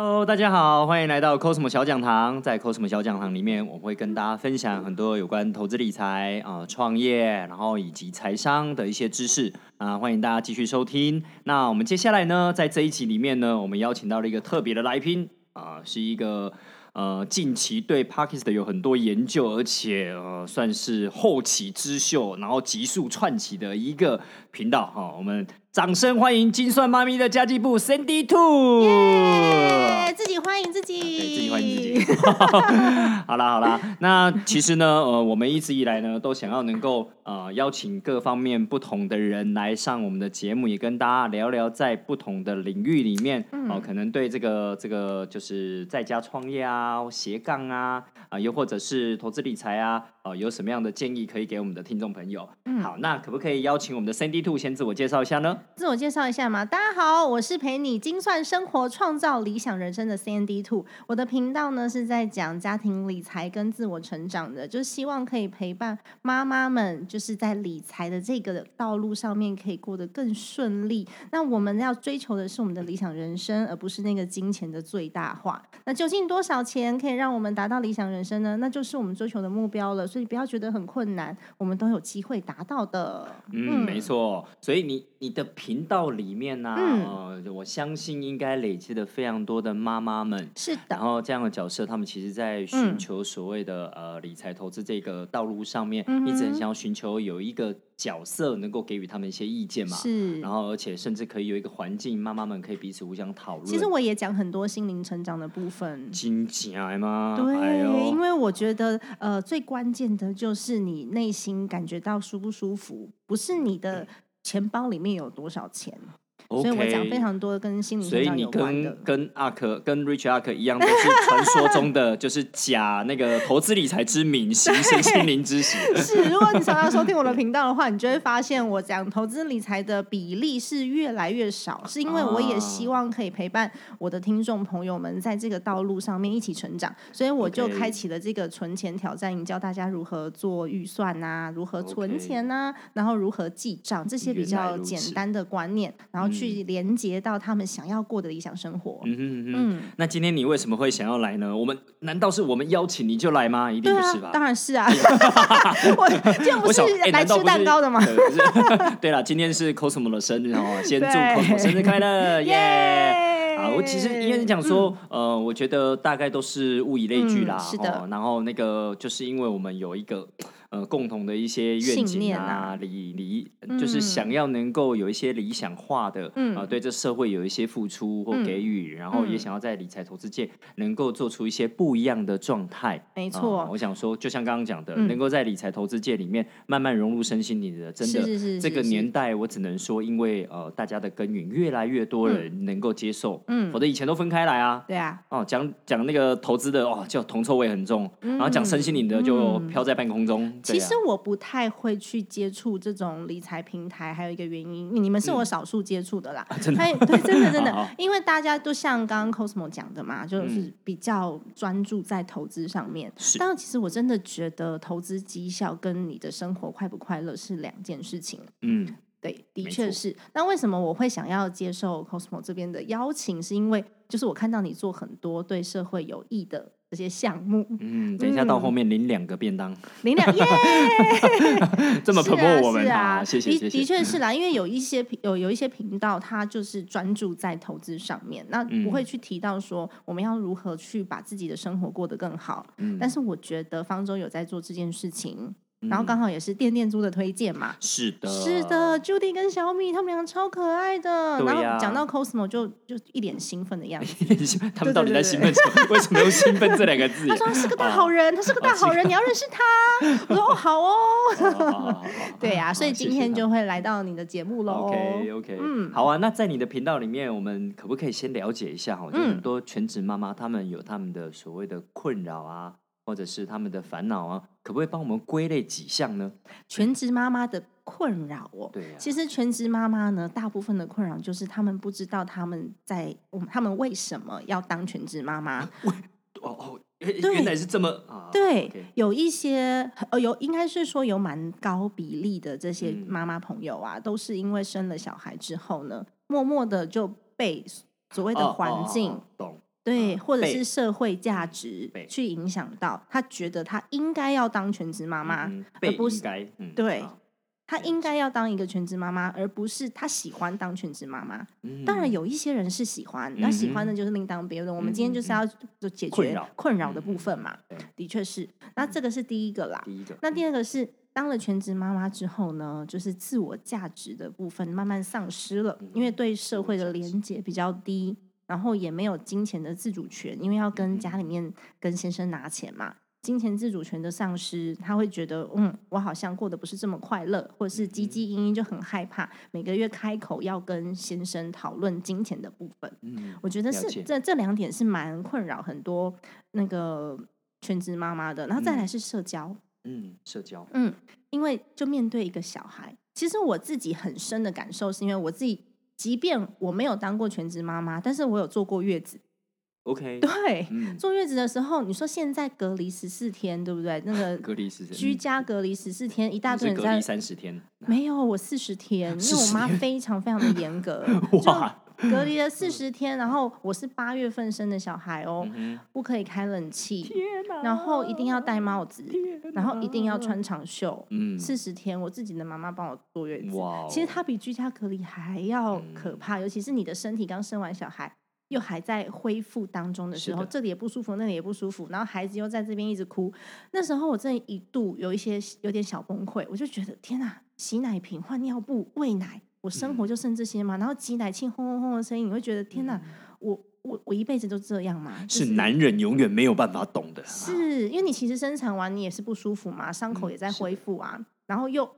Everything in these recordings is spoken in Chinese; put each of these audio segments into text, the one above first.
Hello，大家好，欢迎来到 Cosmo 小讲堂。在 Cosmo 小讲堂里面，我会跟大家分享很多有关投资理财啊、创业，然后以及财商的一些知识啊、欢迎大家继续收听。那我们接下来呢，在这一集里面呢，我们邀请到了一个特别的来宾啊、是一个呃近期对 pakista 有很多研究，而且呃算是后起之秀，然后急速窜起的一个频道哈、我们掌声欢迎金算妈咪的家计部 Cindy Two。迎自己，对自己欢迎自己。好啦好啦，那其实呢，呃，我们一直以来呢，都想要能够呃邀请各方面不同的人来上我们的节目，也跟大家聊聊在不同的领域里面，哦、可能对这个这个就是在家创业啊、斜杠啊，啊、又或者是投资理财啊，呃，有什么样的建议可以给我们的听众朋友？嗯好，那可不可以邀请我们的 Sandy Two 先自我介绍一下呢？自我介绍一下嘛，大家好，我是陪你精算生活、创造理想人生的 CND Two。我的频道呢是在讲家庭理财跟自我成长的，就是希望可以陪伴妈妈们，就是在理财的这个道路上面可以过得更顺利。那我们要追求的是我们的理想人生，而不是那个金钱的最大化。那究竟多少钱可以让我们达到理想人生呢？那就是我们追求的目标了。所以不要觉得很困难，我们都有机会达到的。嗯，没错。所以你你的频道里面呢、嗯呃，我相信应该累积了非常多的妈妈们。是的，然后这样的角色，他们其实在寻嗯求所谓的、呃理财投资这个道路上面，一直很想要寻求有一个角色能够给予他们一些意见嘛。是。然后而且甚至可以有一个环境，妈妈们可以彼此互相讨论。其实我也讲很多心灵成长的部分。金钱吗？对，哎因为我觉得，呃，最关键的就是你内心感觉到舒不舒服，不是你的钱包里面有多少钱。所以我讲非常多跟心灵所以你成长有关的跟。跟阿克跟 Rich 阿克一样，都是传说中的 就是假那个投资理财之名，行身心灵之实。是，如果你常常收听我的频道的话，你就会发现我讲投资理财的比例是越来越少，是因为我也希望可以陪伴我的听众朋友们在这个道路上面一起成长，所以我就开启了这个存钱挑战营，教大家如何做预算啊，如何存钱啊，然后如何记账这些比较简单的观念，然后去连接到他们想要过的理想生活。嗯嗯。嗯，那今天你为什么会想要来呢？我们难道是我们邀请你就来吗？一定不是吧？，当然是啊，我今天不是来吃蛋糕的吗？对了，今天是 Cosmo 的生日哦，先祝对 Cosmo 生日快乐，耶！耶啊，我其实应该是讲说，呃，我觉得大概都是物以类聚啦，嗯是的哦然后那个就是因为我们有一个呃共同的一些愿景啊，啊理理就是嗯想要能够有一些理想化的，嗯啊，对这社会有一些付出或嗯给予，然后也嗯想要在理财投资界能够做出一些不一样的状态。啊没错，我想说，就像刚刚讲的，嗯能够在理财投资界里面慢慢融入身心灵的，真的是是是这个年代，我只能说，因为呃大家的耕耘，越来越多人能够接受，嗯否则以前都分开来啊。对啊，哦，讲讲那个投资的哦，就铜臭味很重，然后讲身心灵的就嗯飘在半空中。其实我不太会去接触这种理财平台，还有一个原因，你们是我少数接触的啦。嗯真的对，真的真 好好的，因为大家都像刚刚 Cosmo 讲的嘛，就是嗯比较专注在投资上面。是但其实我真的觉得投资绩效跟你的生活快不快乐是两件事情。嗯对，的确是。那为什么我会想要接受 Cosmo 这边的邀请？是因为就是我看到你做很多对社会有益的这些项目，嗯，等一下到后面领两个便当，领两耶，这么是 promote 我们是啊，好谢谢的谢谢。的确是啦，因为有一些频有有一些频道，它就是专注在投资上面，那嗯不会去提到说我们要如何去把自己的生活过得更好。嗯但是我觉得方舟有在做这件事情，嗯然后刚好也是店店租的推荐嘛。是的，是的，Judy 跟小米他们两个超可爱的。然后讲到 Cosmo 就就一脸兴奋的样子。他们到底在兴奋什么？为什么用兴奋这两个字？他说他是个大好人，他是个大好人，你要认识他。我说哦，好哦。对呀、所以今天就会来到你的节目喽。OK OK，嗯好啊。那在你的频道里面，我们可不可以先了解一下哈？就嗯很多全职妈妈，他们有他们的所谓的困扰啊，或者是他们的烦恼啊，可不可以帮我们归类几项呢？全职妈妈的困扰哦。对呀、其实全职妈妈呢，大部分的困扰就是他们不知道他们在，他们为什么要当全职妈妈？哦哦，原来是这么啊。对有一些呃有应该是说有蛮高比例的这些嗯妈妈朋友啊，都是因为生了小孩之后呢，默默的就被所谓的哦环境。哦哦懂对，呃或者是社会价值去影响到他，觉得他应该要当全职妈妈，嗯而不是对好他应该要当一个全职妈妈，而不是他喜欢当全职妈妈。当然，嗯有一些人是喜欢，那喜欢的就是另当别论。我们今天就是要就解决困扰的部分嘛，的确是。那这个是第一个啦。第一个，那第二个是当了全职妈妈之后呢，就是自我价值的部分慢慢丧失了，因为对社会的连接比较低，然后也没有金钱的自主权，因为要跟家里面跟先生拿钱嘛。金钱自主权的丧失，他会觉得，嗯，我好像过得不是这么快乐，或者是唧唧嘤嘤，就很害怕每个月开口要跟先生讨论金钱的部分。嗯，我觉得是这这两点是蛮困扰很多那个全职妈妈的，然后再来是社交，嗯，社交，嗯，因为就面对一个小孩，其实我自己很深的感受是因为我自己，即便我没有当过全职妈妈，但是我有坐过月子。OK，对，嗯，坐月子的时候，你说现在隔离十四天，对不对？那个隔离十四居家隔离十四天，一大堆人在隔离三十天，没有，我四十天，因为我妈非常非常的严格，哇，就隔离了 四十天，然后我是八月份生的小孩哦，嗯不可以开冷气，天然后一定要戴帽子，然后一定要穿长袖。嗯，四十天，我自己的妈妈帮我坐月子，哦，其实它比居家隔离还要可怕，尤其是你的身体刚生完小孩。又还在恢复当中的时候，这里也不舒服，那里也不舒服，然后孩子又在这边一直哭。那时候我真的一度有一些有点小崩溃，我就觉得天哪，洗奶瓶、换尿布、喂奶，我生活就剩这些嘛。然后挤奶器轰轰轰的声音，你会觉得天哪，我我我一辈子都这样嘛？就是男人永远没有办法懂的，是因为你其实生产完你也是不舒服嘛，伤口嗯也在恢复啊，然后又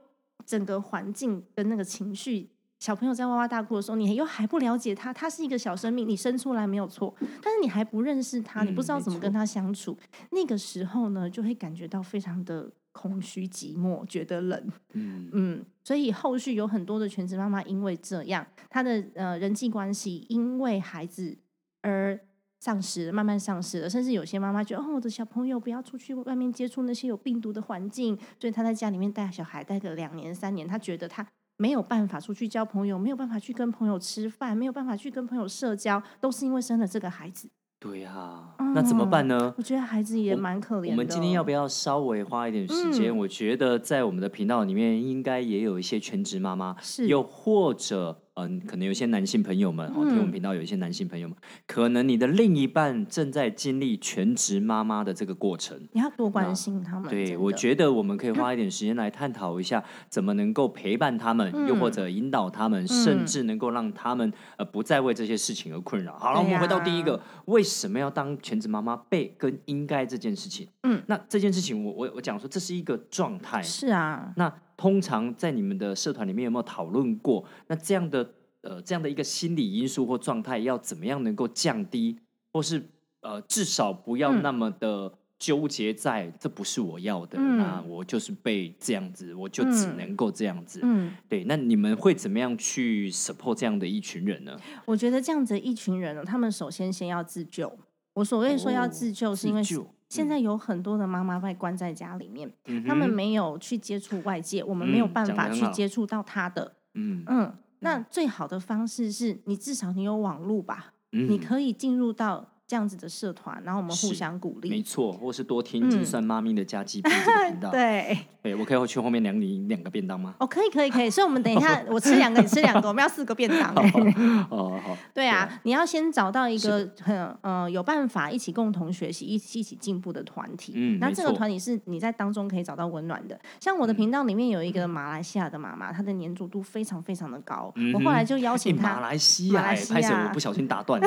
整个环境跟那个情绪，小朋友在哇哇大哭的时候，你又还不了解他，他是一个小生命，你生出来没有错，但是你还不认识他，你不知道怎么跟他相处，那个时候呢，就会感觉到非常的空虚寂寞，觉得冷。嗯嗯，所以后续有很多的全职妈妈因为这样，她的呃人际关系因为孩子而丧失，慢慢丧失了，甚至有些妈妈觉得，哦，我的小朋友不要出去外面接触那些有病毒的环境，所以她在家里面带小孩带个两年三年，她觉得她没有办法出去交朋友，没有办法去跟朋友吃饭，没有办法去跟朋友社交，都是因为生了这个孩子。对啊，那怎么嗯办呢？我觉得孩子也蛮可怜的。我们今天要不要稍微花一点时间？嗯我觉得在我们的频道里面，应该也有一些全职妈妈，是又或者嗯、可能有些男性朋友们，哦，听我们嗯频道有一些男性朋友们，可能你的另一半正在经历全职妈妈的这个过程。你要多关心他们。对，我觉得我们可以花一点时间来探讨一下，怎么能够陪伴他们，又或嗯者引导他们，甚至能够让他们呃不再为这些事情而困扰。好了，我们回到第一个，为什么要当全职妈妈？被跟应该这件事情，嗯，那这件事情我我我讲说这是一个状态。是啊，那通常在你们的社团里面有没有讨论过？那这样的呃这样的一个心理因素或状态，要怎么样能够降低，或是呃至少不要嗯那么的纠结在、这不是我要的，嗯那我就是被这样子，我就只嗯能够这样子。嗯。对，那你们会怎么样去 support 这样的一群人呢？我觉得这样子一群人呢，他们首先先要自救。我所谓说要哦自救，是因为现在有很多的妈妈被关在家里面，嗯他们哼。没有去接触外界，我们没有嗯办法去接触到他的。嗯。嗯，那最好的方式是你至少你有网络吧，嗯。你可以进入到这样子的社团，然后我们互相鼓励没励。错，或是多听精嗯算妈咪的家计部这个频道。对，对，我可以去后面量你两个便当吗？哦，可以，可以，可以。所以，我们等一下，我吃两个，你吃两个，我们要四个便当、欸。哦，好，对啊，你要先找到一是个很呃有办法一起共同学习、一起一起进步的团体。那嗯没错这个团体是你在当中可以找到温暖的。像我的嗯频道里面有一个马来西亚的妈妈，她的粘着度非常非常的高。我后来就邀哎，请她，马来西亚，哎马来西拍摄我亚不小心打断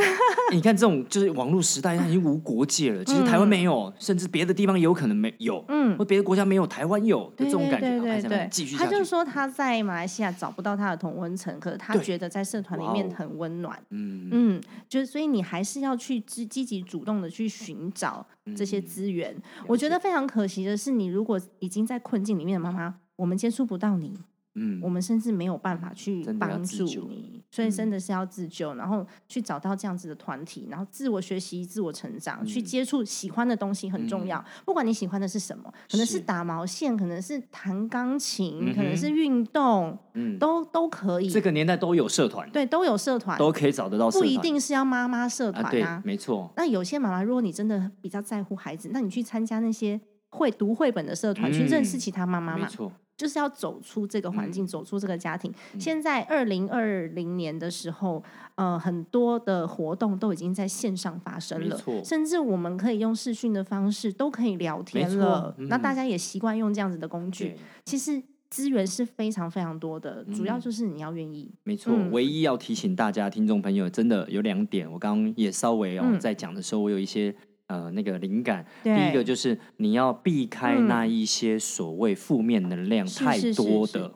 你看这种就是网络时代，它已经无国界了。其实台湾没有，甚至别的地方也有可能没有，嗯或，别的国家没有，台湾有的对这种感觉。对好拍摄对对继续下去。她就说他在马来西亚找不到他的同温层，可是她对觉得在社团里面很温暖。嗯嗯，就是所以你还是要去积积极主动的去寻找这些嗯资源。我觉得非常可惜的是，你如果已经在困境里面的妈妈，我们接触不到你，嗯我们甚至没有办法去帮助你。所以真的是要自救，然后去找到这样子的团体，然后自我学习、自我成长，去接触喜欢的东西很重要。不管你喜欢的是什么，可能是是打毛线，可能是弹钢琴，嗯可能是运动，嗯，都都可以。这个年代都有社团，对，都有社团，都可以找得到社团，不一定是要妈妈社团啊。没错，那有些妈妈，如果你真的比较在乎孩子，那你去参加那些会读绘本的社团，去认识嗯其他妈妈嘛，没错，就是要走出这个环境，嗯走出这个家庭。现在二零二零年的时候，呃，很多的活动都已经在线上发生了，甚至我们可以用视讯的方式都可以聊天了。嗯那大家也习惯用这样子的工具，，其实资源是非常非常多的，主要嗯就是你要愿意。没错。嗯唯一要提醒大家，听众朋友，真的有两点，我刚刚也稍微哦、嗯在讲的时候，我有一些呃那个灵感。第一个就是你要避开嗯那一些所谓负面能量太多的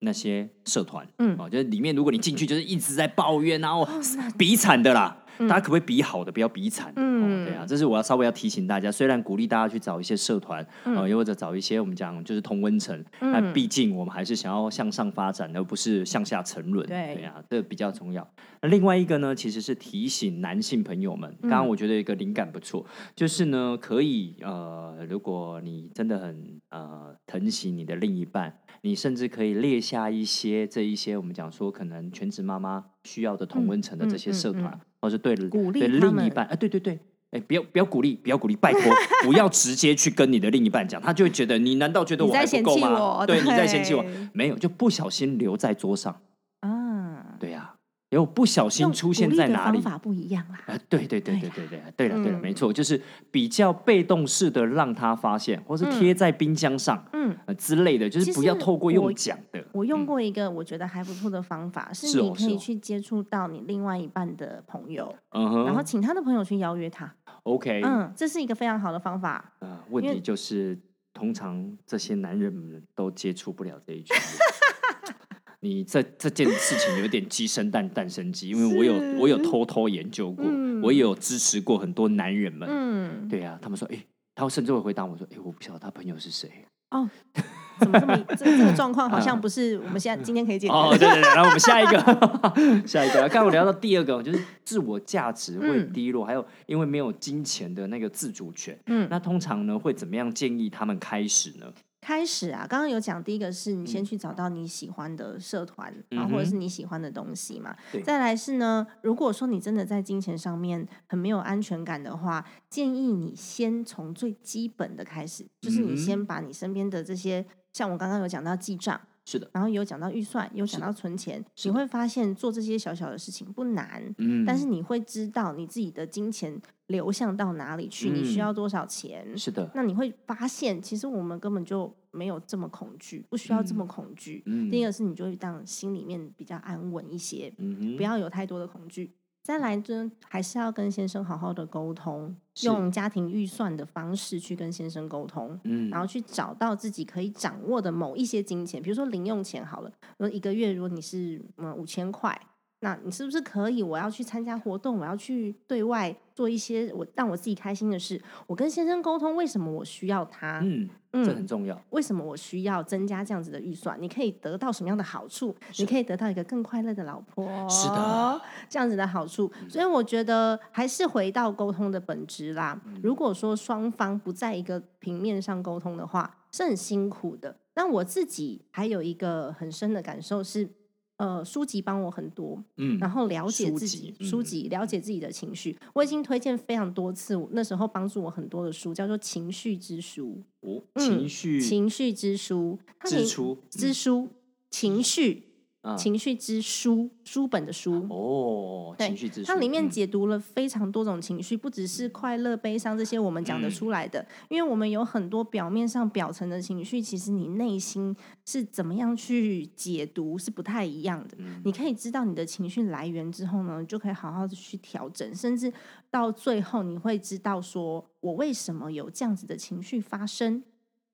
那些社团，嗯哦，就是里面如果你进去就是一直在抱怨，然后比惨的啦。大家可不可以比好的，不要比惨？嗯哦，对啊，这是我要稍微要提醒大家。虽然鼓励大家去找一些社团，呃，又或者找一些我们讲就是同温层，那、嗯毕竟我们还是想要向上发展，而不是向下沉沦。对对啊，这比较重要。那另外一个呢，其实是提醒男性朋友们，刚刚我觉得一个灵感不错，就是呢，可以呃，如果你真的很呃疼惜你的另一半，你甚至可以列下一些这一些我们讲说可能全职妈妈需要的同温层的这些社团，嗯嗯嗯或是对鼓励对另一半，啊、对对对。哎，不要不要鼓励，不要鼓励，拜托，不要直接去跟你的另一半讲，他就会觉得你难道觉得我还不够吗？我对，你在嫌弃我，没有，就不小心留在桌上，啊，对呀、因为我不小心出现在哪里方，法不一样啦。啊，对对对对对对对，对了对了，嗯没错，就是比较被动式的让他发现，或是贴在冰箱上，嗯，呃之类的，就是不要透过用讲的。我用嗯过一个我觉得还不错的方法，是你可以去接触到你另外一半的朋友，嗯哼，然后请他的朋友去邀约他。OK，嗯，这是一个非常好的方法。呃，问题就是通常这些男人们都接触不了这一群。你这这件事情有点鸡生蛋，蛋生鸡，因为我有我有偷偷研究过，嗯我也有支持过很多男人们。嗯，对啊，他们说，哎、他甚至会回答我说，哎、我不晓得他朋友是谁。哦，怎么这么 这这个状况好像不是我们现在今天可以解决哦，的。对对对，然后我们下一个，下一个，刚刚我聊到第二个，就是自我价值会嗯低落，还有因为没有金钱的那个自主权，嗯，那通常呢会怎么样建议他们开始呢？开始啊，刚刚有讲第一个是你先去找到你喜欢的社团，然后或者是你喜欢的东西嘛。再来是呢，如果说你真的在金钱上面很没有安全感的话，建议你先从最基本的开始，就是你嗯先把你身边的这些，像我刚刚有讲到记账。是的，然后有讲到预算，有讲到存钱，你会发现做这些小小的事情不难，嗯但是你会知道你自己的金钱流向到哪里去，你需嗯要多少钱，是的，那你会发现，其实我们根本就没有这么恐惧，不需要这么恐惧。嗯第一个是你就会让心里面比较安稳一些，嗯哼不要有太多的恐惧。再来就，还是要跟先生好好的沟通，用家庭预算的方式去跟先生沟通，嗯。然后去找到自己可以掌握的某一些金钱，比如说零用钱好了，如果一个月如果你是嗯五千块，那你是不是可以？我要去参加活动，我要去对外做一些我让我自己开心的事。我跟先生沟通，为什么我需要他？嗯，嗯这很重要，为什么我需要增加这样子的预算？你可以得到什么样的好处？你可以得到一个更快乐的老婆，是的，这样子的好处。所以我觉得还是回到沟通的本质啦。嗯如果说双方不在一个平面上沟通的话，是很辛苦的。那我自己还有一个很深的感受是，呃，书籍帮我很多，嗯，然后了解书自己书籍了解自己的情绪。我已经推荐非常多次，那时候帮助我很多的书，叫做《情绪之书》。哦嗯情绪情绪之书，它里支出之书，情绪啊情绪之书，书本的书。哦，对它里面嗯。解读了非常多种情绪，不只是快乐、悲伤这些我们讲得嗯。出来的，因为我们有很多表面上表层的情绪，其实你内心是怎么样去解读是不太一样的。嗯。你可以知道你的情绪来源之后呢，就可以好好的去调整，甚至到最后你会知道说我为什么有这样子的情绪发生。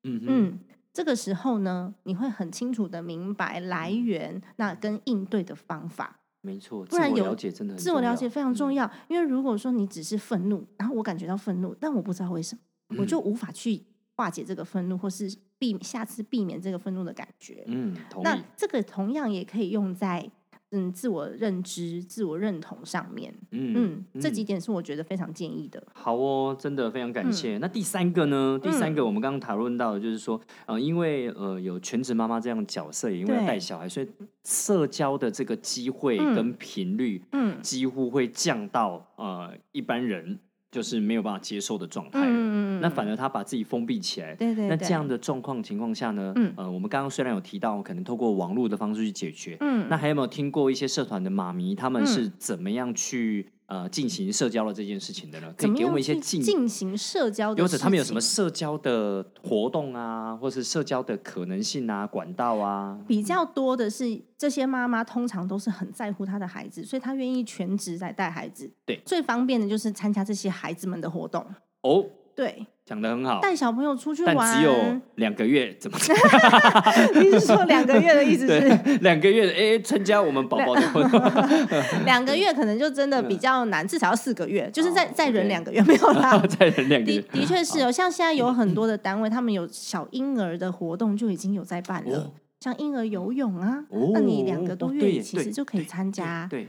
嗯嗯，这个时候呢，你会很清楚的明白来源，那跟应对的方法。没错，不然有自我了解真的很重要自我了解非常重嗯要，因为如果说你只是愤怒，然后我感觉到愤怒，但我不知道为什么，我就无法去化解这个愤怒，或是避下次避免这个愤怒的感觉。嗯，同那意，这个同样也可以用在嗯自我认知、自我认同上面。嗯嗯，这几点是我觉得非常建议的。好哦，真的非常感嗯谢。那第三个呢？第三个我们刚刚讨论到的就是说，呃，因为呃有全职妈妈这样的角色，也因为要带小孩，所以社交的这个机会嗯跟频率嗯几乎会降到呃一般人就是没有办法接受的状态了。嗯那反而他把自己封闭起来。对对对，那这样的状况情况下呢，嗯。呃，我们刚刚虽然有提到，可能透过网络的方式去解决，嗯，那还有没有听过一些社团的妈咪，他们嗯。是怎么样去呃进行社交的这件事情的呢？可以给我们一些进，进行社交的或？者他们有什么社交的活动啊，或是社交的可能性啊、管道啊？比较多的是，这些妈妈通常都是很在乎她的孩子，所以她愿意全职来带孩子。对最方便的就是参加这些孩子们的活动。哦，对，讲的很好，带小朋友出去但玩，只有两个月，怎么？你是说两个月的意思是？两个月，哎，参加我们宝宝的活动，两个月可能就真的比较难，至少要四个月，就是再哦再忍两个月没有啦。再忍两个的月，的确是哦，像现在有很多的单位，他们有小婴儿的活动就已经有在办了。哦，像婴儿游泳啊，哦那你两个多月其实就可以对参加。对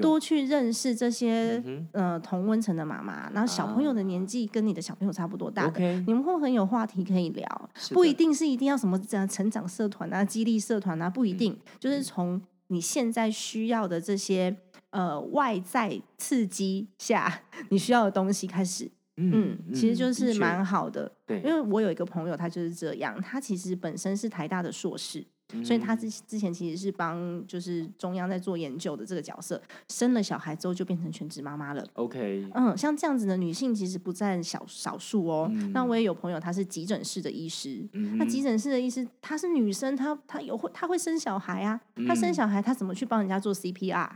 多去认识这些嗯呃同温层的妈妈，然后小朋友的年纪跟你的小朋友差不多大的你们会很有话题可以聊，不一定是一定要什么成长社团啊、激励社团啊，不一定，就是从你现在需要的这些呃外在刺激下，你需要的东西开始，嗯，其实就是蛮好的。对因为我有一个朋友，他就是这样，他其实本身是台大的硕士，所以他嗯之之前其实是帮就是中央在做研究的这个角色，生了小孩之后就变成全职妈妈了。OK，嗯，像这样子的女性其实不占少少数哦。嗯那我也有朋友，她是急诊室的医师。嗯那急诊室的医师，她是女生，她她有会她会生小孩啊，她生嗯小孩，她怎么去帮人家做 CPR？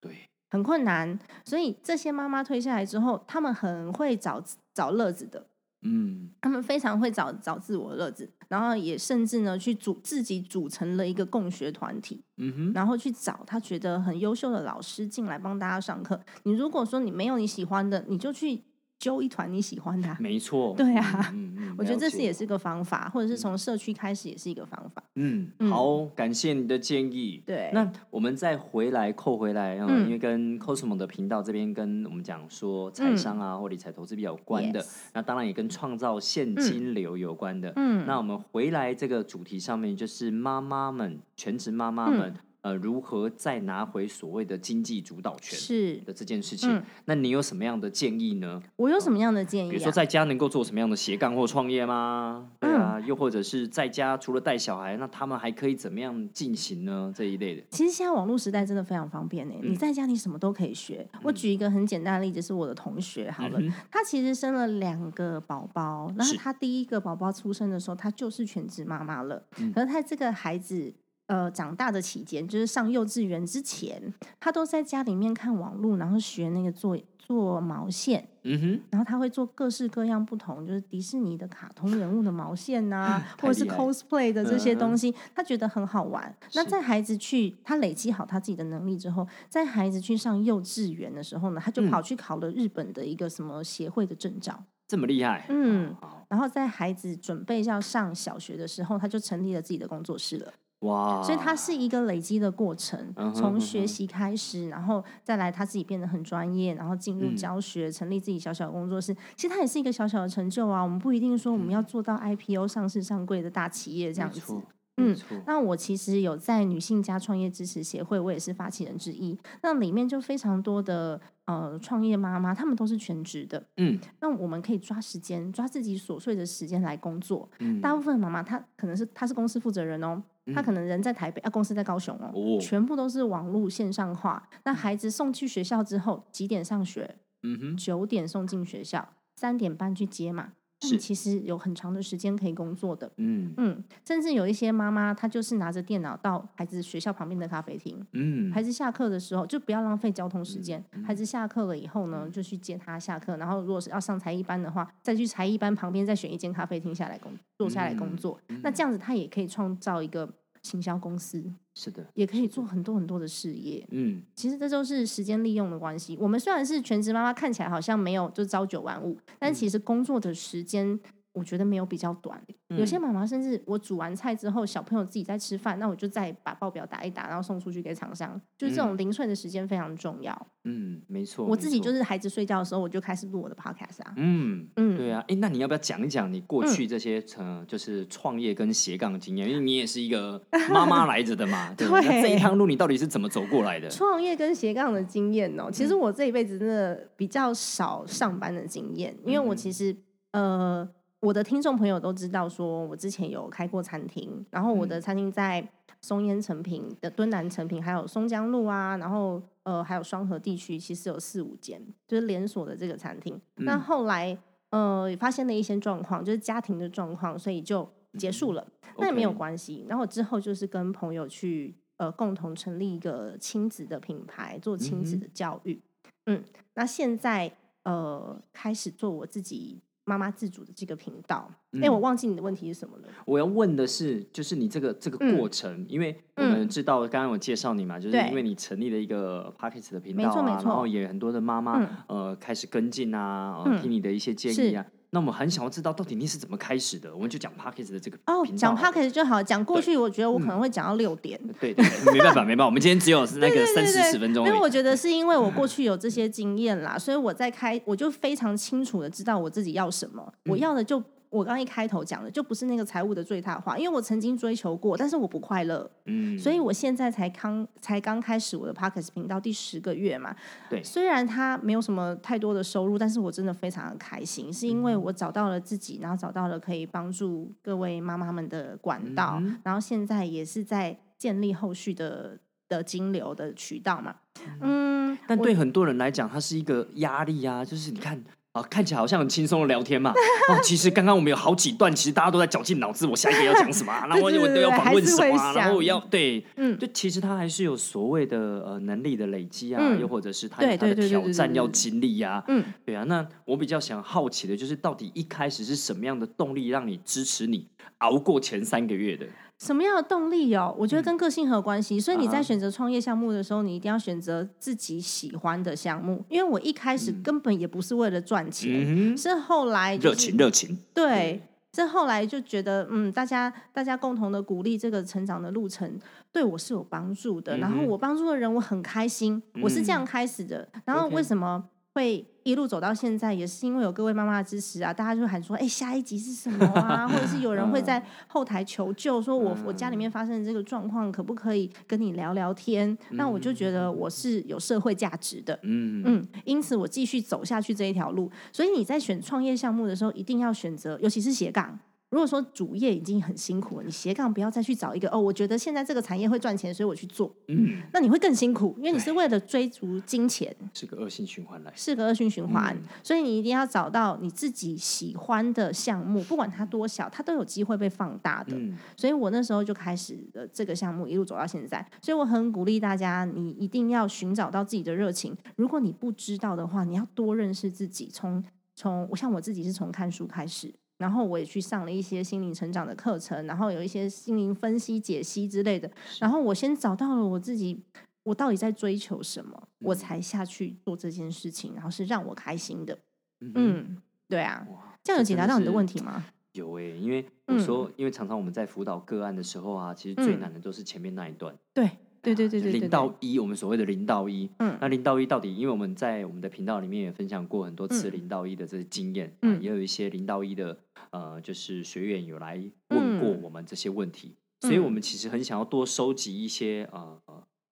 对，很困难，所以这些妈妈退下来之后，他们很会找找乐子的，嗯。他们非常会找找自我乐子，然后也甚至呢去组自己组成了一个共学团体，嗯哼，然后去找他觉得很优秀的老师进来帮大家上课。你如果说你没有你喜欢的，你就去揪一团你喜欢的啊、没错，对啊。嗯嗯嗯我觉得这是也是个方法，或者是从社区开始也是一个方法。嗯，嗯。好，感谢你的建议。对。那我们再回来扣回来，嗯，嗯因为跟 Cosmo 的频道这边跟我们讲说财商啊、或理财投资比较有关的那当然也跟创造现金流有关的。嗯。那我们回来这个主题上面，就是妈妈们、全职妈妈嗯。们，呃，如何再拿回所谓的经济主导权是的这件事情。嗯那你有什么样的建议呢？我有什么样的建议、啊？比如说在家能够做什么样的斜杠或创业吗？对嗯啊，又或者是在家除了带小孩，那他们还可以怎么样进行呢？这一类的。其实现在网络时代真的非常方便呢、嗯你在家你什么都可以学。我举一个很简单的例子，是我的同学好了，嗯哼她其实生了两个宝宝，然后是她第一个宝宝出生的时候，他就是全职妈妈了。嗯可是他这个孩子。呃，长大的期间，就是上幼稚园之前，他都在家里面看网络，然后学那个做做毛线，嗯哼，然后他会做各式各样不同，就是迪士尼的卡通人物的毛线呐、或者是 cosplay 的这些东西，他觉得很好玩。那在孩子去他累积好他自己的能力之后，在孩子去上幼稚园的时候呢，他就嗯跑去考了日本的一个什么协会的证照。这么厉害。嗯，然后在孩子准备要上小学的时候，他就成立了自己的工作室了。哇，所以它是一个累积的过程从学习开始，然后再来他自己变得很专业，然后进入嗯教学，成立自己小小的工作室。其实它也是一个小小的成就啊。我们不一定说我们要做到 IPO 上市上柜的大企业这样子。，嗯，那我其实有在女性家创业支持协会，我也是发起人之一。那里面就非常多的呃创业妈妈，她们都是全职的。嗯那我们可以抓时间，抓自己琐碎的时间来工作。嗯，大部分的妈妈她可能是她是公司负责人哦，她可嗯能人在台北，啊，公司在高雄哦，哦全部都是网络线上化。那孩子送去学校之后，几点上学？嗯哼，九点送进学校，三点半去接嘛。其实有很长的时间可以工作的。嗯。嗯，甚至有一些妈妈，她就是拿着电脑到孩子学校旁边的咖啡厅，嗯，孩子下课的时候就不要浪费交通时间。嗯孩子下课了以后呢，就去接他下课，然后如果是要上才艺班的话，再去才艺班旁边再选一间咖啡厅下来工坐下来工作。嗯。那这样子，他也可以创造一个行销公司，是的，也可以做很多很多的事业。嗯其实这都是时间利用的关系。我们虽然是全职妈妈，看起来好像没有就朝九晚五，但其实工作的时间我觉得没有比较短。有些妈妈甚至我煮完菜之后，小朋友自己在吃饭，那我就再把报表打一打，然后送出去给厂商。就是这种零碎的时间非常重要。嗯，没错。我自己就是孩子睡觉的时候，我就开始录我的 podcast 啊。嗯嗯，对啊。哎，那你要不要讲一讲你过去这些呃，就是创业跟斜杠经验？因为你也是一个妈妈来着的嘛。对。那这一趟路你到底是怎么走过来的？创业跟斜杠的经验哦，其实我这一辈子真的比较少上班的经验，因为我其实呃。我的听众朋友都知道，说我之前有开过餐厅，然后我的餐厅在松烟成品的敦南成品，还有松江路啊，然后呃还有双河地区，其实有四五间，就是连锁的这个餐厅。那后来呃发现了一些状况，就是家庭的状况，所以就结束了。那也没有关系。然后之后就是跟朋友去呃共同成立一个亲子的品牌，做亲子的教育。嗯，那现在呃开始做我自己。妈妈自主的这个频道，哎，我忘记你的问题是什么了。我要问的是，就是你这个这个过程，因为我们知道，刚刚我介绍你嘛，就是因为你成立了一个 p o c k e t 的频道啊，然后也很多的妈妈呃开始跟进啊，听你的一些建议啊。那我们很想要知道，到底你是怎么开始的？我们就讲 p a c k e t 的这个哦，讲 p a c k e t 就好。讲过去，我觉得我可能会讲到六点。对对，没办法，没办法。我们今天只有是那个三四十分钟。因为我觉得是因为我过去有这些经验啦，所以我在开，我就非常清楚的知道我自己要什么。我要的就。我刚一开头讲的就不是那个财务的最大化，因为我曾经追求过，但是我不快乐，嗯，所以我现在才刚才刚开始我的 Parkes 频道第十个月嘛，对，虽然它没有什么太多的收入，但是我真的非常的开心，是因为我找到了自己，然后找到了可以帮助各位妈妈们的管道，然后现在也是在建立后续的的金流的渠道嘛，嗯，但对很多人来讲，它是一个压力啊，就是你看。啊，看起来好像很轻松的聊天嘛。哦，其实刚刚我们有好几段，其实大家都在绞尽脑汁，我下一个要讲什么，然后我我都要访问什么，然后我要对，嗯，就其实他还是有所谓的呃能力的累积啊，又或者是他有他的挑战要经历呀，嗯，对啊。那我比较想好奇的就是，到底一开始是什么样的动力让你支持你熬过前三个月的？什么样的动力哦？我觉得跟个性很有关系。所以你在选择创业项目的时候，你一定要选择自己喜欢的项目。因为我一开始根本也不是为了赚钱，是后来热情热情。对，是后来就觉得，嗯，大家大家共同的鼓励，这个成长的路程对我是有帮助的。然后我帮助的人，我很开心。我是这样开始的。然后为什么？会一路走到现在，也是因为有各位妈妈的支持啊！大家就喊说：“哎，下一集是什么啊？” 或者是有人会在后台求救，说我我家里面发生的这个状况，可不可以跟你聊聊天？那我就觉得我是有社会价值的，嗯嗯，因此我继续走下去这一条路。所以你在选创业项目的时候，一定要选择，尤其是斜杠。如果说主业已经很辛苦了，你斜杠不要再去找一个哦，我觉得现在这个产业会赚钱，所以我去做。嗯，那你会更辛苦，因为你是为了追逐金钱，是个恶性循环来，是个恶性循环。所以你一定要找到你自己喜欢的项目，不管它多小，它都有机会被放大的。所以我那时候就开始了这个项目，一路走到现在。所以我很鼓励大家，你一定要寻找到自己的热情。如果你不知道的话，你要多认识自己。从从我像我自己是从看书开始。然后我也去上了一些心灵成长的课程，然后有一些心灵分析、解析之类的。然后我先找到了我自己，我到底在追求什么，我才下去做这件事情，然后是让我开心的。嗯，对啊，这样有解答到你的问题吗？有诶，因为我说，因为常常我们在辅导个案的时候啊，其实最难的都是前面那一段。对。对对对对，零到一，我们所谓的零到一，嗯，那零到一到底？因为我们在我们的频道里面也分享过很多次零到一的这些经验，嗯，也有一些零到一的呃，就是学员有来问过我们这些问题，所以我们其实很想要多收集一些呃，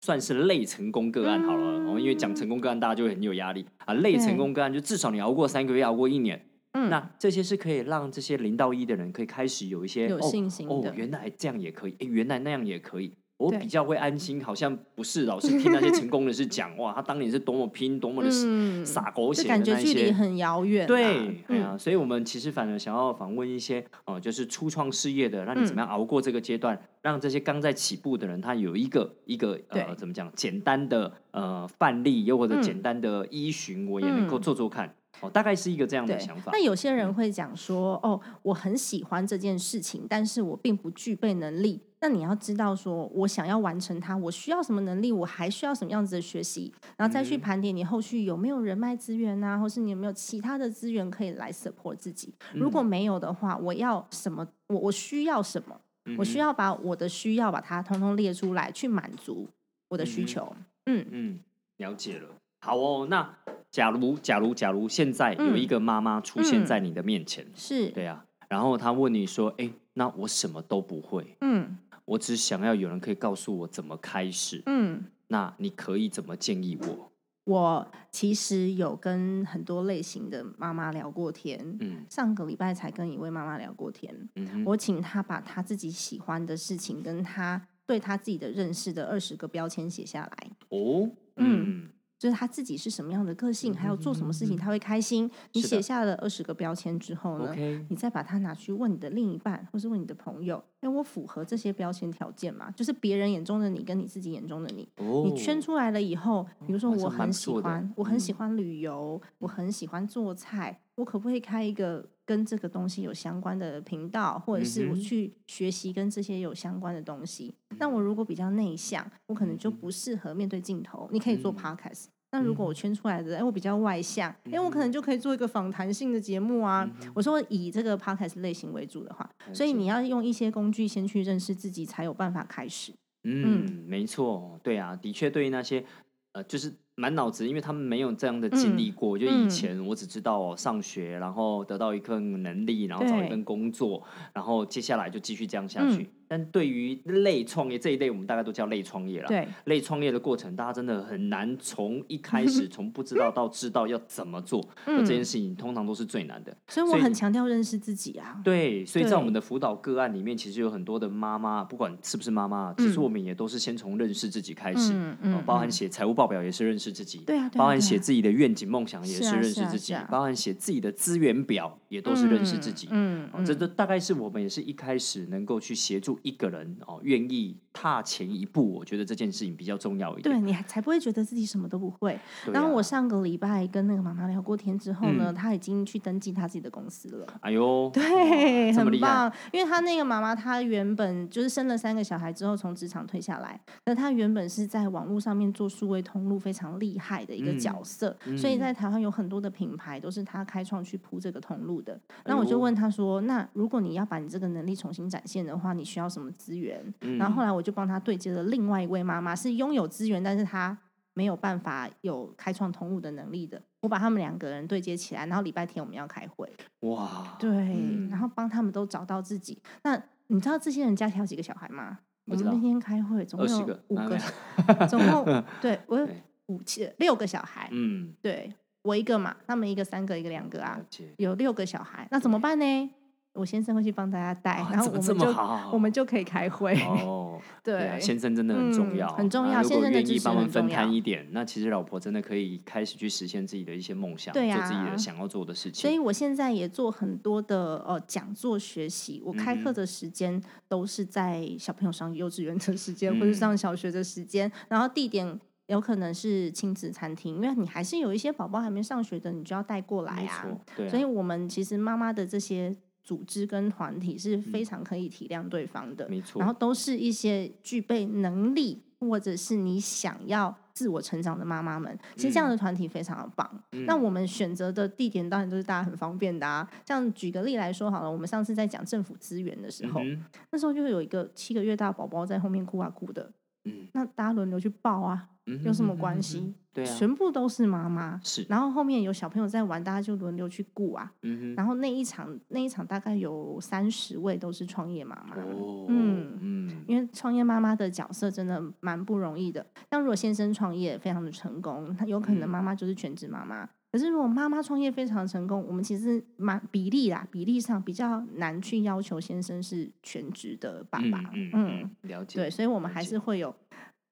算是类成功个案好了，因为讲成功个案大家就会很有压力。啊，类成功个案就至少你熬过三个月，熬过一年，嗯，那这些是可以让这些零到一的人可以开始有一些有信心哦，原来这样也可以，哎，原来那样也可以。我比较会安心，好像不是老是听那些成功人士讲 哇，他当年是多么拼，多么的洒狗血的那些，距离很遥远。对，对啊，所以我们其实反而想要访问一些哦，就是初创事业的，让你怎么样熬过这个阶段，让这些刚在起步的人，他有一个一个呃，怎么讲，简单的呃范例，又或者简单的依循，我也能够做做看。哦，大概是一个这样的想法。那有些人会讲说，哦，我很喜欢这件事情，但是我并不具备能力。那你要知道说，我想要完成它，我需要什么能力，我还需要什么样子的学习，然后再去嗯盘点你后续有没有人脉资源啊，或是你有没有其他的资源可以来 support 自己。如果没有的话，我要什么？我我需要什么？嗯我需要把我的需要把它通通列出来，去满足我的需求。嗯嗯，了解了。好哦，那假如假如假如现在有一个妈妈出现嗯在你的面前，是，对啊，然后她问你说：“哎，那我什么都不会，嗯。我只想要有人可以告诉我怎么开始。嗯。那你可以怎么建议我？我其实有跟很多类型的妈妈聊过天，嗯。上个礼拜才跟一位妈妈聊过天。嗯，我请她把她自己喜欢的事情跟她对她自己的认识的二十个标签写下来，哦，嗯。嗯就是他自己是什么样的个性，还有做什么事情他会开心。你写下了二十个标签之后呢？你再把它拿去问你的另一半，或是问你的朋友，因为我符合这些标签条件嘛？就是别人眼中的你跟你自己眼中的你，哦，你圈出来了以后，比如说我很喜欢，我很喜嗯欢旅游，我很喜欢做菜，我可不可以开一个跟这个东西有相关的频道，或者是我去学习跟这些有相关的东西？那我如果比较内向，我可能就不适合面对镜头。你可以做嗯 podcast。那如果我圈出来的，哎，我比较外向，哎，我可能就可以做一个访谈性的节目啊。我说以这个 podcast 类型为主的话，所以你要用一些工具先去认识自己，才有办法开始。嗯，没错，对啊，的确，对于那些呃，就是满脑子，因为他们没有这样的经历过。就以嗯前我只知道哦，上学，然后得到一份能力，然后找一份工作，然后接下来就继续这样下去。嗯但对于类创业这一类，我们大概都叫类创业了。对，类创业的过程，大家真的很难从一开始 从不知道到知道要怎么做，那这件嗯事情通常都是最难的。所以我很强调认识自己啊。对，所以在我们的辅导个案里面，其实有很多的妈妈，不管是不是妈妈，其实嗯我们也都是先从认识自己开始，包含嗯写财务报表也是认识自己，对啊，对啊包含写自己的愿景梦想也是啊认识自己啊，包含写自己的资源表也都是认识自己。嗯，这都大概是我们也是一开始能够去协助一个人哦，愿意踏前一步，我觉得这件事情比较重要一点。对你还才不会觉得自己什么都不会。然后我啊上个礼拜跟那个妈妈聊过天之后呢，嗯她已经去登记她自己的公司了。哎呦，对，很棒。因为她那个妈妈，她原本就是生了三个小孩之后从职场退下来，那她原本是在网络上面做数位通路非常厉害的一个嗯角色，嗯所以在台湾有很多的品牌都是他开创去铺这个通路的。哎那我就问他说：“那如果你要把你这个能力重新展现的话，你需要什么资源？”嗯然后后来我就帮他对接了另外一位妈妈，是拥有资源，但是她没有办法有开创通路的能力的。我把他们两个人对接起来，然后礼拜天我们要开会。哇，对，嗯然后帮他们都找到自己。那你知道这些人家庭有几个小孩吗？我们那天开会总共 20有五个总共对我五七六个小孩，嗯，对我一个嘛，他们一个三个，一个两个啊有六个小孩，那怎么办呢？我先生会去帮大家带，然后我们就好我们就可以开会。哦，对先生真的很重嗯要，很重要啊如果先生愿意帮忙分摊一点，那其实老婆真的可以开始去实现自己的一些梦想，做自己啊的想要做的事情。所以我现在也做很多的呃讲座学习，我开课的时间都是在小朋友上幼稚园的时间，或嗯者上小学的时间，然后地点有可能是亲子餐厅，因为你还是有一些宝宝还没上学的，你就要带过来啊。对啊，所以我们其实妈妈的这些组织跟团体是非嗯常可以体谅对方的，没错，然后都是一些具备能力或者是你想要自我成长的妈妈们。其实这样的团体非常的棒。嗯那我们选择的地点当然都是大家很方便的啊。像举个例来说好了，我们上次在讲政府资源的时候，嗯那时候就有一个七个月大的宝宝在后面哭啊哭的，嗯那大家轮流去抱啊，嗯有什么哼关系？对啊，全部都是妈妈。是，然后后面有小朋友在玩，大家就轮流去顾啊。嗯哼，然后那一场那一场大概有三十位都是创业妈妈。哦，嗯嗯因为创业妈妈的角色真的蛮不容易的。像如果先生创业非常的成功，他有可能嗯妈妈就是全职妈妈。可是如果妈妈创业非常成功，我们其实蛮比例啦，比例上比较难去要求先生是全职的爸爸。嗯嗯嗯，了解，对，所以我们还是会有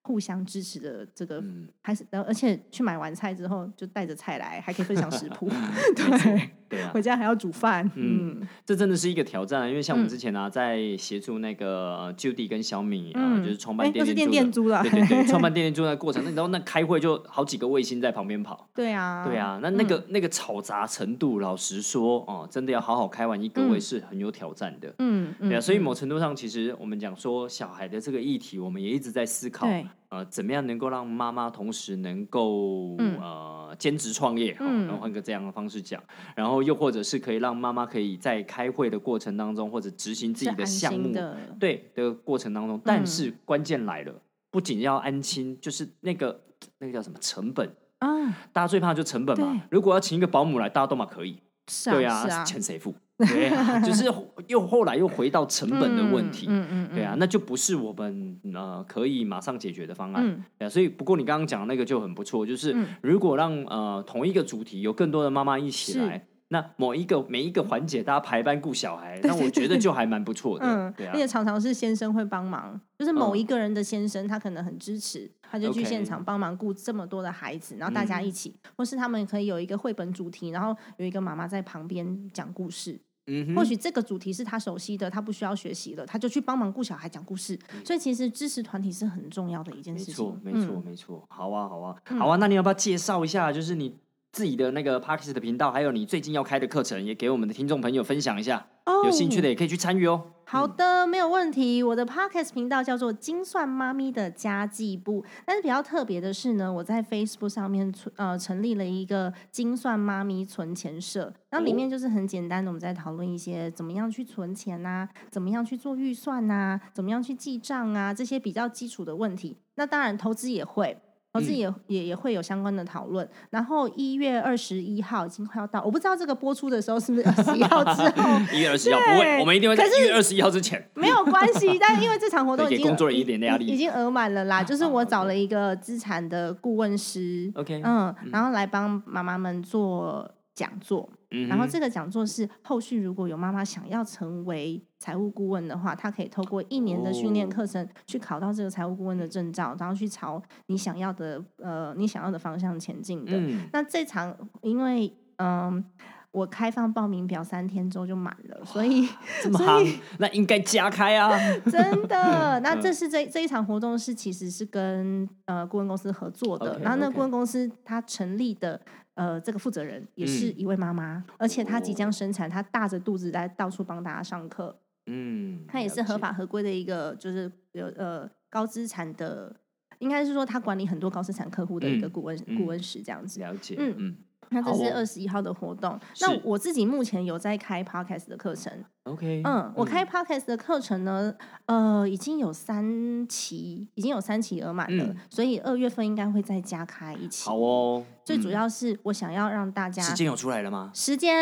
互相支持的这个，嗯，还是呃而且去买完菜之后就带着菜来，还可以分享食谱。对，对啊，回家还要煮饭，嗯嗯这真的是一个挑战啊，因为像我们嗯之前啊，在协助那个呃 Judy 跟小米啊、嗯。就是创哎办店又是店租的，店店猪了对对对，创办店店租的过程，那你知道那开会就好几个卫星在旁边跑，对啊，对啊，那那个、那个吵杂程度，老实说哦，真的要好好开完一个会是很有挑战的。嗯，嗯对啊，所以嗯。某程度上，其实我们讲说小孩的这个议题，我们也一直在思考，对呃，怎么样能够让妈妈同时能够、嗯。呃兼职创业，然后换个这样的方式讲，然后又或者是可以让妈妈可以在开会的过程当中，或者执行自己的项目，的，对的过程当中，但嗯。是关键来了，不仅要安心，就是那个那个叫什么成本，啊，大家最怕就成本嘛。如果要请一个保姆来，大家都嘛可以，是对啊，对啊，钱谁付？对啊，就是又后来又回到成本的问题。嗯嗯，嗯对啊，，那就不是我们呃可以马上解决的方案。嗯对啊，所以不过你刚刚讲的那个就很不错，就是嗯如果让呃同一个主题有更多的妈妈一起来，那某一个每一个环节大家排班顾小孩，那我觉得就还蛮不错的。嗯，对啊而，且常常是先生会帮忙，就是某嗯一个人的先生，他可能很支持，他就去现场帮忙顾这么多的孩子，然后大家嗯一起，或是他们可以有一个绘本主题，然后有一个妈妈在旁边讲故事。嗯哼，或许这个主题是他熟悉的，他不需要学习了，他就去帮忙顾小孩讲故事。所以其实支持团体是很重要的一件事情。错，没错，嗯没错。好啊，好啊，嗯好啊。那你要不要介绍一下，就是你自己的那个 p a r k e s 的频道，还有你最近要开的课程，也给我们的听众朋友分享一下。哦有兴趣的也可以去参与哦。好的，没有问题。我的 podcast 频道叫做“精算妈咪的家计部”，但是比较特别的是呢，我在 Facebook 上面存呃成立了一个“精算妈咪存钱社”，那里面就是很简单的，我们在讨论一些怎么样去存钱呐、怎么样去做预算呐、怎么样去记账啊，这些比较基础的问题。那当然，投资也会。投资嗯也、也也会有相关的讨论，然后一月二十一号已经快要到，我不知道这个播出的时候是不是二十一号之后，一月二十一号不会，我们一定会在一月二十一号之前。没有关系，但因为这场活 动已经工作人员一点压力已经额满了啦。就是我找了一个资产的顾问师，OK，嗯，然后来帮妈妈们做讲座。嗯然后这个讲座是后续如果有妈妈想要成为财务顾问的话，她可以透过一年的训练哦课程去考到这个财务顾问的证照，然后去朝你想要的呃你想要的方向前进的。嗯，那这场因为嗯。我开放报名表三天之后就满了，所以这么所以夯，那应该加开啊。真的，那嗯这是这这一场活动是其实是跟呃顾问公司合作的然后那顾问公司它成立的呃这个负责人也是嗯一位妈妈，而且她即哦将生产，她大着肚子在到处帮大家上课，嗯，她也是合法合规的一个就是有呃高资产的，应该是说她管理很多高资产客户的一个嗯顾问、嗯顾问师这样子。了解，嗯嗯那这是二十一号的活动，那我自己目前有在开 podcast 的课程，，OK，嗯，我开 podcast 的课程呢，呃，已经有三期，已经有三期额满了，嗯所以二月份应该会再加开一期。好哦。最主嗯要是我想要让大家时间有出来了吗？时间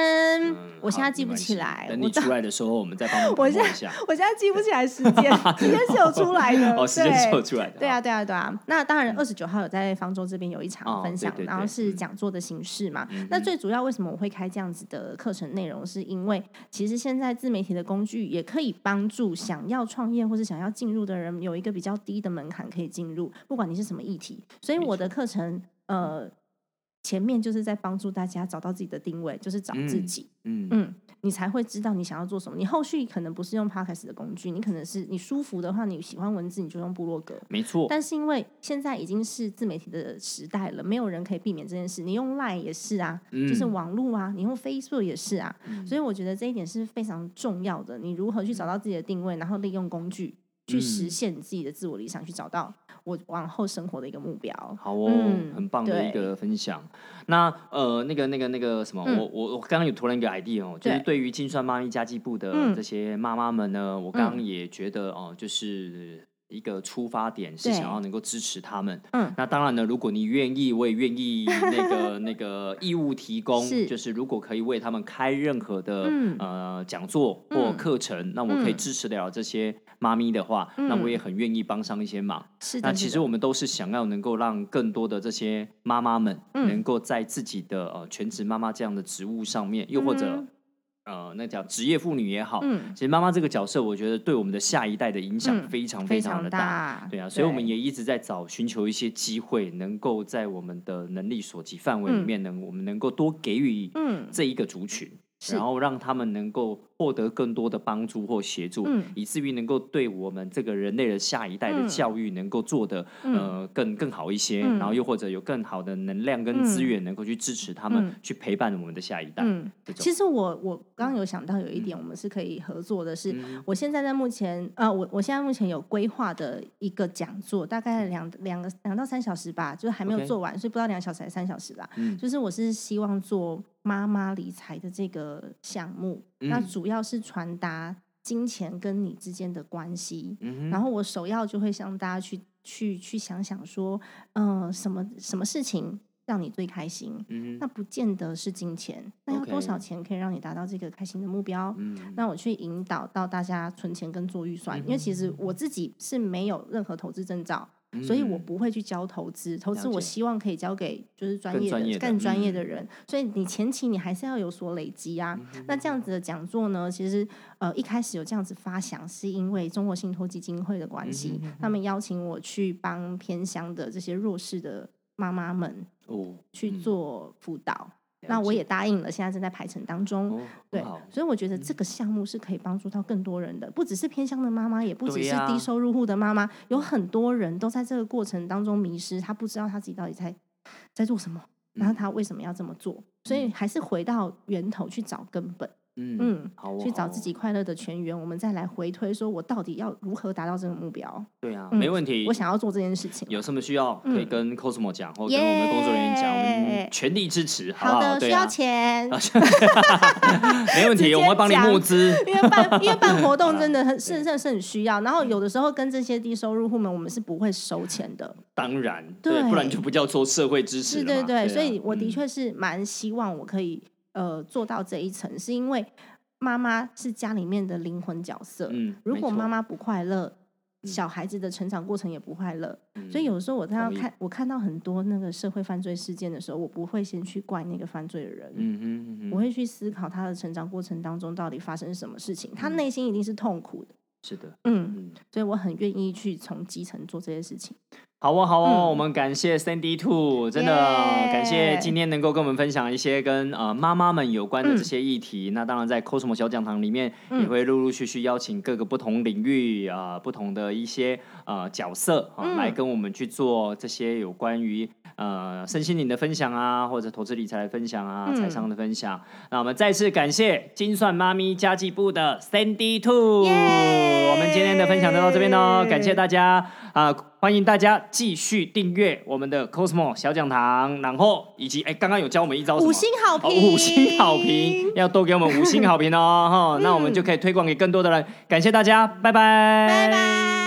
嗯我现在记不起来，等你出来的时候，我们再帮 你我 promote 现在一下。我现在记不起来时间，时间是有出来的，哦，时间是有出来的。对啊，对啊，对啊。那当然，二十九号有在方舟这边有一哦场分享，对对然后是讲座的形式嘛。那最主要为什么我会开这样子的课程内容，是因为其实现在自媒体的工具也可以帮助想要创业或是想要进入的人有一个比较低的门槛可以进入，不管你是什么议题。所以我的课程，呃。前面就是在帮助大家找到自己的定位，就是找自嗯己。嗯嗯，你才会知道你想要做什么。你后续可能不是用 podcast 的工具，你可能是你舒服的话，你喜欢文字，你就用部落格。没错。但是因为现在已经是自媒体的时代了，没有人可以避免这件事。你用 Line 也是啊，就是嗯网络啊，你用 Facebook 也是啊，所以我觉得这一点是非常重要的。你如何去找到自己的定位，然后利用工具去实嗯现你自己的自我理想，去找到我往后生活的一个目标。好哦，嗯很棒的一对。个分享。那呃，那个、那个、那个什么，嗯。我我我刚刚有突然一个 idea 哦，就是对。对于精算妈咪家计部的嗯。这些妈妈们呢，我刚刚嗯。也觉得哦、就是一个出发点是想要能够支持他们。嗯，那当然呢，如果你愿意，我也愿意 那个那个义务提供，是。就是如果可以为他们开任何的、嗯。呃讲座或嗯。课程，那我可以嗯。支持得了这些妈咪的话，那我也很愿意帮上一些忙。是的。那其实我们都是想要能够让更多的这些妈妈们，嗯。能够在自己的呃全职妈妈这样的职务上面，又或者、嗯。呃那叫职业妇女也好，嗯。其实妈妈这个角色，我觉得对我们的下一代的影响嗯非常非常的大，对啊，所以我们也一直在找寻求一些机会，能够在我们的能力所及范围里嗯。面，能我们能够多给予嗯。这一个族群。是。然后让他们能够获得更多的帮助或协助，嗯。以至于能够对我们这个人类的下一代的嗯。教育能够做的、呃更更好一些，嗯。然后又或者有更好的能量跟资源能够去支持他们、嗯。去陪伴我们的下一代。嗯，其实我我刚刚有想到有一点，我们是可以合作的是，嗯。我现在在目前呃，我我现在目前有规划的一个讲座，大概两两个两到三小时吧，就是还没有做完，所以不知道两小时还是三小时吧。嗯。就是我是希望做妈妈理财的这个项目，那嗯主要是传达金钱跟你之间的关系。嗯然后我首要就会向大家去去去想想说，嗯、什么什么事情让你最开心？嗯那不见得是金钱，那要多少钱可以让你达到这个开心的目标？嗯那我去引导到大家存钱跟做预算，因为其实我自己是没有任何投资证照，所以我不会去教投资。投资我希望可以交给就是专业的、更专业的人，所以你前期你还是要有所累积啊。那这样子的讲座呢，其实呃一开始有这样子发想，是因为中国信托基金会的关系，他们邀请我去帮偏乡的这些弱势的妈妈们哦去嗯做辅导。了那我也答应了，现在正在排程当中。哦对，所以我觉得这个项目是可以帮助到更多人的，不只是偏乡的妈妈，也不只是低收入户的妈妈，有很多人都在这个过程当中迷失，他不知道他自己到底在在做什么，然后他为什么要这么做，所以还是回到源头去找根本，嗯嗯，好哦去找自己快乐的全员，我们再来回推，说我到底要如何达到这个目标？对啊，嗯没问题。我想要做这件事情。有什么需要可以嗯跟 Cosmo 讲，或跟我们的工作人员讲，我们全力支持，好不好？好的，需要钱，没问题，我们会帮你募资。因为办因为办活动真的很 是是是很需要，然后有的时候跟这些低收入户们，我们是不会收钱的。当然，对不然就不叫做社会支持对对，啊所以我的嗯确是蛮希望我可以呃做到这一层，是因为妈妈是家里面的灵魂角色。嗯，如果妈，妈不快乐，嗯小孩子的成长过程也不快乐。嗯所以有时候我看同意到看我看到很多那个社会犯罪事件的时候，我不会先去怪那个犯罪的人。我会去思考他的成长过程当中到底发生什么事情，他嗯内心一定是痛苦的，是的，嗯，嗯。所以我很愿意去从基层做这些事情。好哦，好哦，嗯。我们感谢 Sandy Two，真的感谢今天能够跟我们分享一些跟呃妈妈们有关的这嗯些议题。那当然，在 Cosmo 小讲堂里面，嗯。也会陆陆续续邀请各个不同领域啊、不同的一些呃角色啊、嗯。来跟我们去做这些有关于呃身心灵的分享啊，或者投资理财的分享啊，嗯。财商的分享。那我们再次感谢金算妈咪家计部的 Sandy Two，我们今天的分享就到这边喽，感谢大家啊、欢迎大家继续订阅我们的 Cosmo 小讲堂，然后以及哎，刚刚有教我们一招五星好哦评，五星好评，要多给我们五星好评哦，哈、那我们就可以推广给更多的人，感谢大家，拜拜，拜拜。